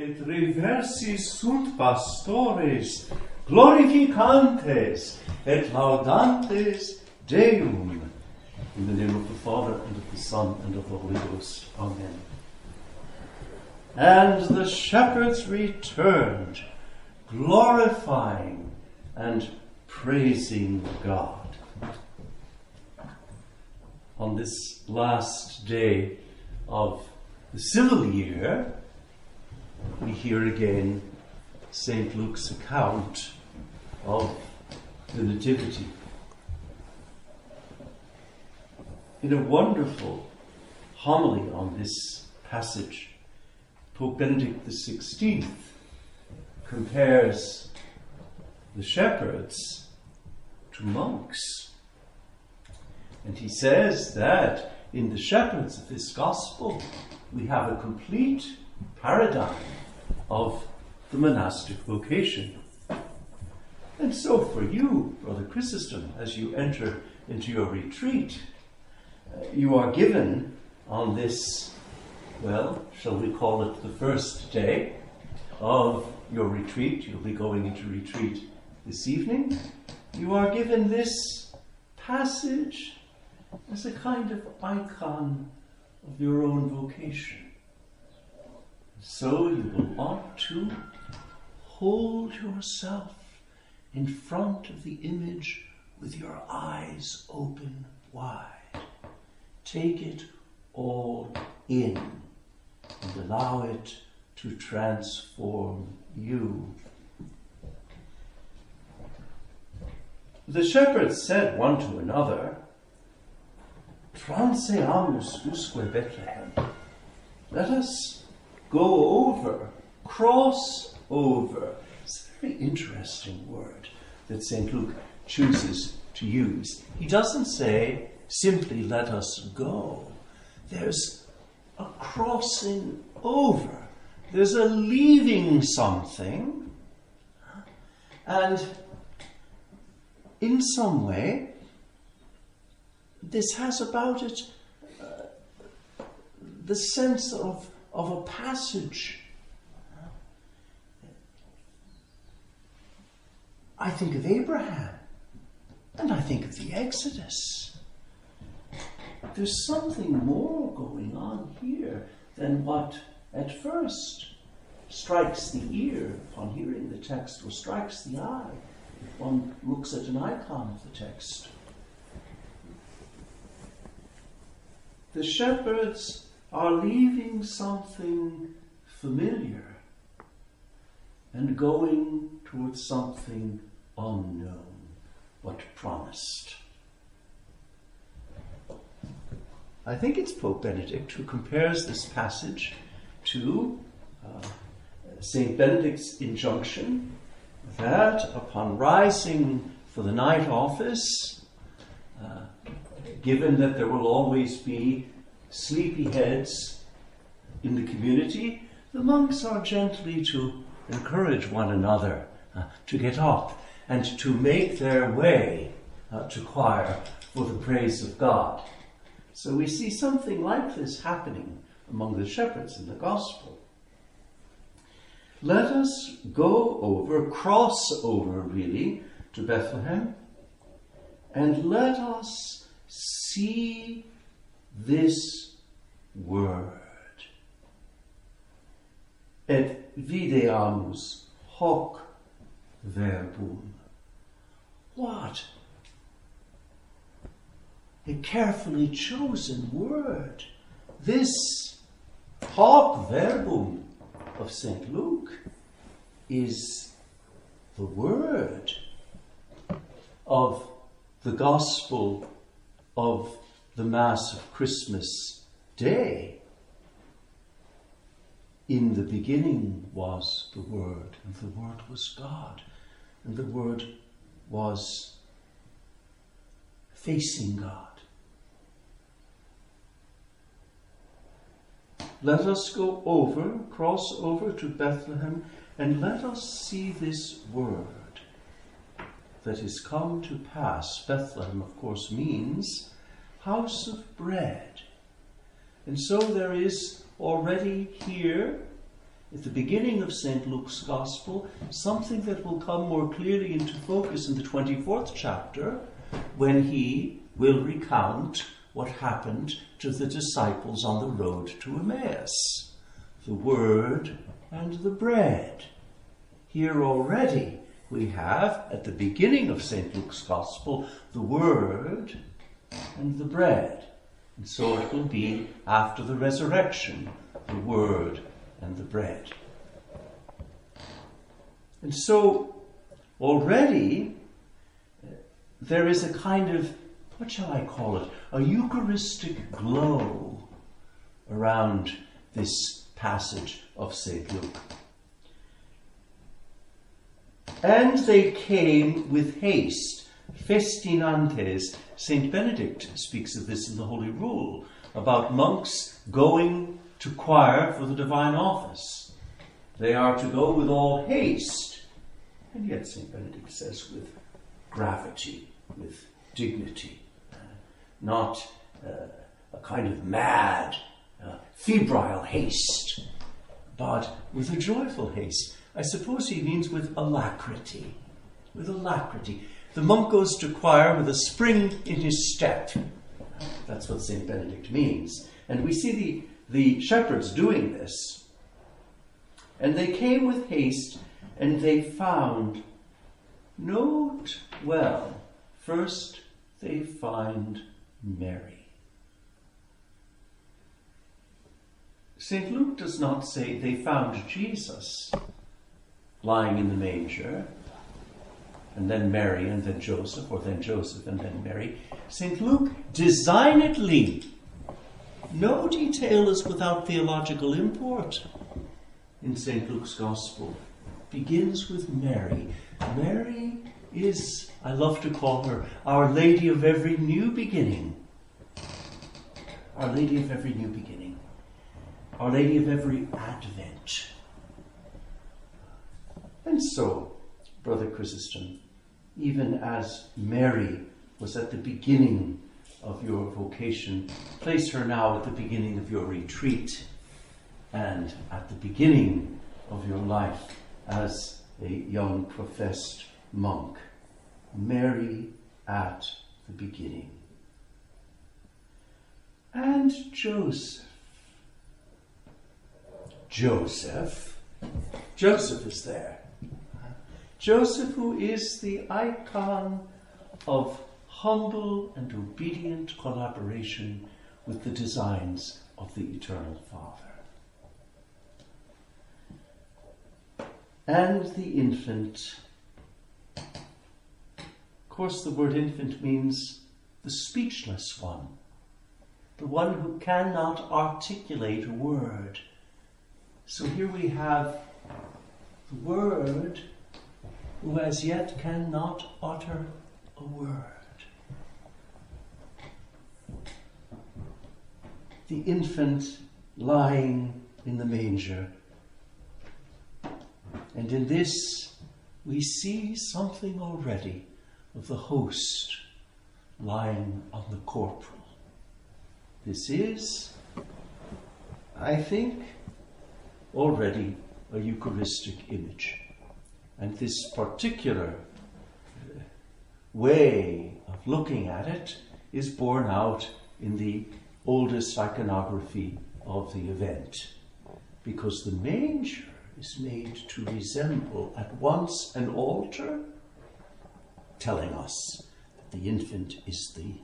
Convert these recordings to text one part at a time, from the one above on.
et reversis sunt pastores glorificantes et laudantes Deum. In the name of the Father, and of the Son, and of the Holy Ghost. Amen. And the shepherds returned, glorifying and praising God. On this last day of the civil year, we hear again St. Luke's account of the Nativity. In a wonderful homily on this passage, Pope Benedict XVI compares the shepherds to monks. And he says that in the shepherds of this gospel, we have a complete paradigm of the monastic vocation. And so, for you, Brother Chrysostom, as you enter into your retreat, uh, you are given on this, well, shall we call it the first day of your retreat? You'll be going into retreat this evening. You are given this passage as a kind of icon of your own vocation. So you will want to hold yourself in front of the image with your eyes open wide. Take it all in and allow it to transform you. The shepherds said one to another, Transeamus usque Bethlehem. Let us go over, cross over. It's a very interesting word that St. Luke chooses to use. He doesn't say simply let us go. There's a crossing over. There's a leaving something. And in some way, this has about it uh, the sense of, of a passage. I think of Abraham and I think of the Exodus. There's something more going on here than what at first strikes the ear upon hearing the text or strikes the eye if one looks at an icon of the text. The shepherds are leaving something familiar and going towards something unknown but promised. I think it's Pope Benedict who compares this passage to uh, St. Benedict's injunction that upon rising for the night office, uh, given that there will always be sleepy heads in the community, the monks are gently to encourage one another uh, to get up and to make their way uh, to choir for the praise of God. So we see something like this happening among the shepherds in the gospel. Let us go over, cross over really, to Bethlehem, and let us see this word. Et videamus hoc verbum. What? A carefully chosen word. This hoc verbum of St. Luke is the word of the gospel of the Mass of Christmas Day. In the beginning was the Word, and the Word was God, and the Word was facing God. Let us go over, cross over to Bethlehem, and let us see this word that is come to pass. Bethlehem, of course, means house of bread. And so there is already here at the beginning of St. Luke's Gospel, something that will come more clearly into focus in the 24th chapter when he will recount what happened to the disciples on the road to Emmaus the Word and the bread. Here already we have, at the beginning of St. Luke's Gospel, the Word and the bread. And so it will be after the resurrection, the Word and the bread. And so already uh, there is a kind of, what shall I call it, a Eucharistic glow around this passage of St. Luke. And they came with haste, festinantes. St. Benedict speaks of this in the Holy Rule, about monks going to choir for the divine office. They are to go with all haste. And yet St. Benedict says with gravity, with dignity, uh, not uh, a kind of mad, uh, febrile haste, but with a joyful haste. I suppose he means with alacrity. With alacrity. The monk goes to choir with a spring in his step. That's what St. Benedict means. And we see the the shepherds doing this. And they came with haste, and they found, note well, first they find Mary. St. Luke does not say they found Jesus lying in the manger, and then Mary, and then Joseph, or then Joseph, and then Mary. St. Luke designedly no detail is without theological import in St. Luke's Gospel. Begins with Mary. Mary is, I love to call her, Our Lady of every new beginning. Our Lady of every new beginning. Our Lady of every advent. And so, Brother Chrysostom, even as Mary was at the beginning of your vocation. Place her now at the beginning of your retreat and at the beginning of your life as a young professed monk. Mary at the beginning. And Joseph. Joseph. Joseph is there. Joseph, who is the icon of humble and obedient collaboration with the designs of the Eternal Father. And the infant. Of course, the word infant means the speechless one, the one who cannot articulate a word. So here we have the Word who as yet cannot utter a word. the infant lying in the manger. And in this, we see something already of the host lying on the corporal. This is, I think, already a Eucharistic image. And this particular way of looking at it is borne out in the oldest iconography of the event. Because the manger is made to resemble at once an altar, telling us that the infant is the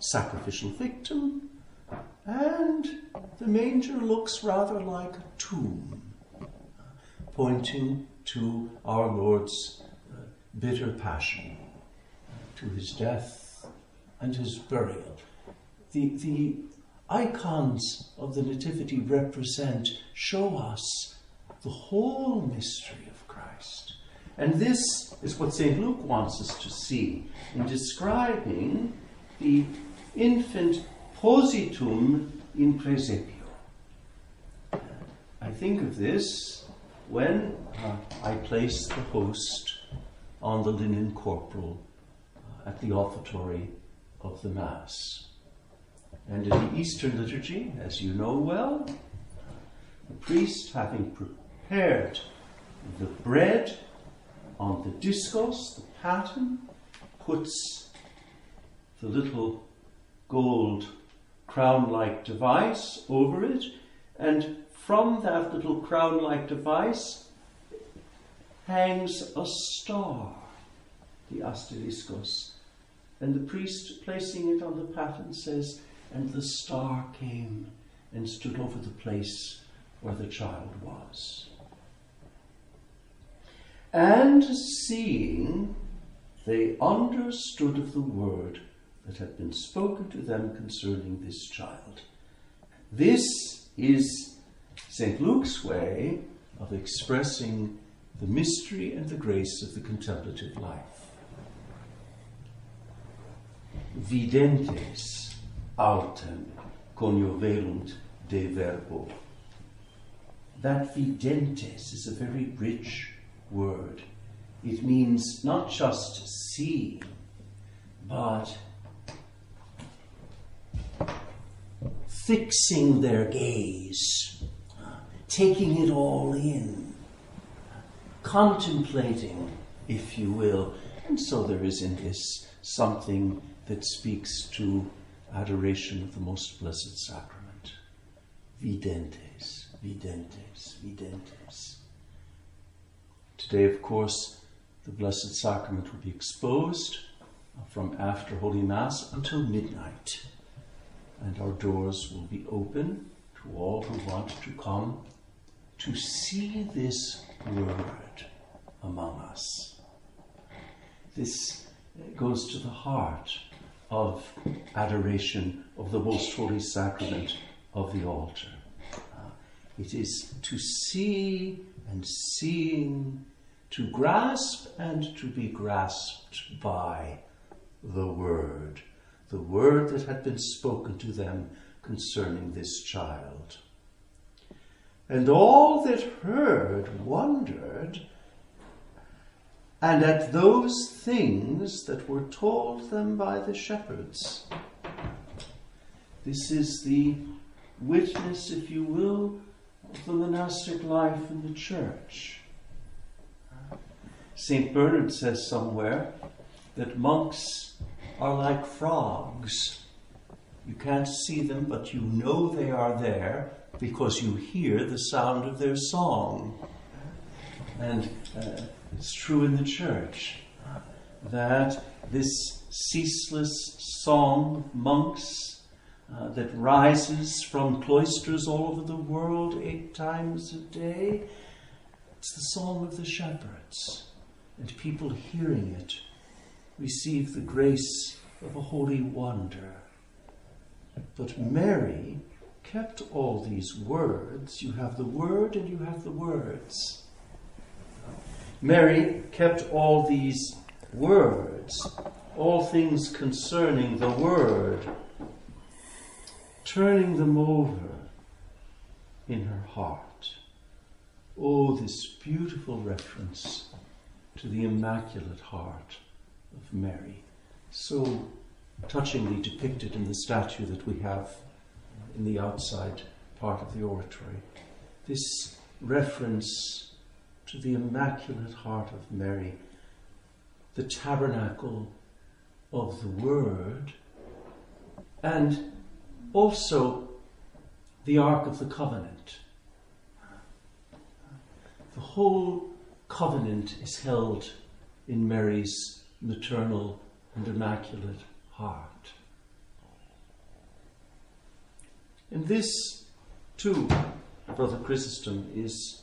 sacrificial victim, and the manger looks rather like a tomb, pointing to our Lord's uh, bitter passion, to his death and his burial. The, the icons of the Nativity represent, show us the whole mystery of Christ. And this is what St. Luke wants us to see in describing the infant positum in praesepio. I think of this when uh, I place the host on the linen corporal uh, at the offertory of the Mass. And in the Eastern liturgy, as you know well, the priest, having prepared the bread on the discos, the paten, puts the little gold crown like device over it, and from that little crown like device hangs a star, the asteriskos. And the priest, placing it on the paten, says, And the star came and stood over the place where the child was. And seeing, they understood of the word that had been spoken to them concerning this child. This is St. Luke's way of expressing the mystery and the grace of the contemplative life. Videntes autem cognoverunt de verbo. That videntes is a very rich word. It means not just see, but fixing their gaze, taking it all in, contemplating, if you will. And so there is in this something that speaks to adoration of the most blessed sacrament. Videntes, videntes, videntes. Today, of course, the Blessed Sacrament will be exposed from after Holy Mass until midnight and our doors will be open to all who want to come to see this word among us. This goes to the heart of adoration of the most holy sacrament of the altar. Uh, it is to see and seeing, to grasp and to be grasped by the word the word that had been spoken to them concerning this child. And all that heard wondered, and at those things that were told them by the shepherds. This is the witness, if you will, of the monastic life in the church. St. Bernard says somewhere that monks are like frogs. You can't see them, but you know they are there because you hear the sound of their song. And uh, it's true in the church that this ceaseless song of monks uh, that rises from cloisters all over the world eight times a day, it's the song of the shepherds. And people hearing it receive the grace of a holy wonder. But Mary kept all these words. You have the word and you have the words. Mary kept all these words, all things concerning the word, turning them over in her heart. Oh, this beautiful reference to the Immaculate Heart of Mary, so touchingly depicted in the statue that we have in the outside part of the oratory. This reference to the Immaculate Heart of Mary, the tabernacle of the Word, and also the Ark of the Covenant. The whole covenant is held in Mary's maternal and immaculate heart. And this, too, Brother Chrysostom, is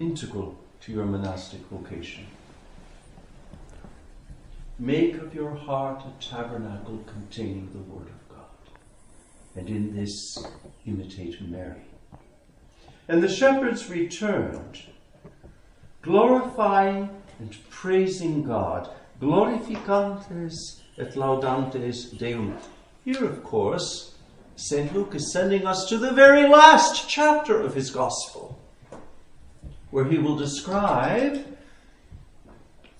integral to your monastic vocation. Make of your heart a tabernacle containing the Word of God, and in this imitate Mary. And the shepherds returned, glorifying and praising God glorificantes et laudantes Deum. Here, of course, St. Luke is sending us to the very last chapter of his Gospel, where he will describe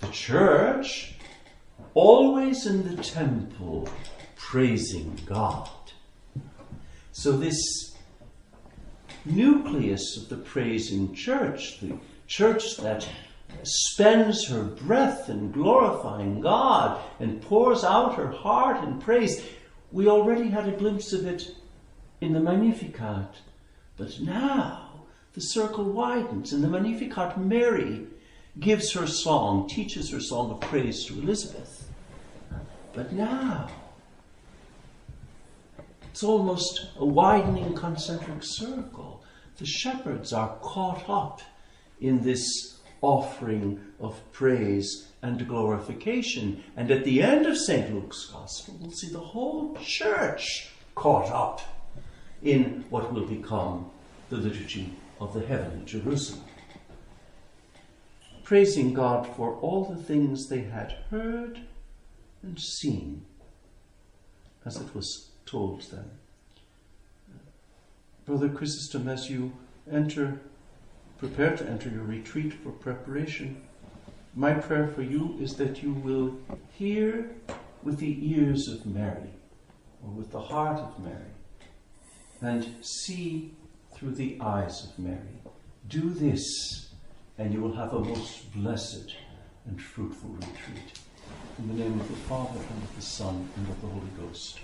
the church always in the temple praising God. So, this nucleus of the praising church, the church that spends her breath in glorifying God and pours out her heart in praise. We already had a glimpse of it in the Magnificat, but now the circle widens. In the Magnificat, Mary gives her song, teaches her song of praise to Elizabeth. But now, it's almost a widening concentric circle. The shepherds are caught up in this offering of praise and glorification. And at the end of St. Luke's Gospel, we'll see the whole church caught up in what will become the liturgy of the heavenly Jerusalem. Praising God for all the things they had heard and seen, as it was told them. Brother Chrysostom, as you enter prepare to enter your retreat for preparation, my prayer for you is that you will hear with the ears of Mary, or with the heart of Mary, and see through the eyes of Mary. Do this, and you will have a most blessed and fruitful retreat. In the name of the Father, and of the Son, and of the Holy Ghost.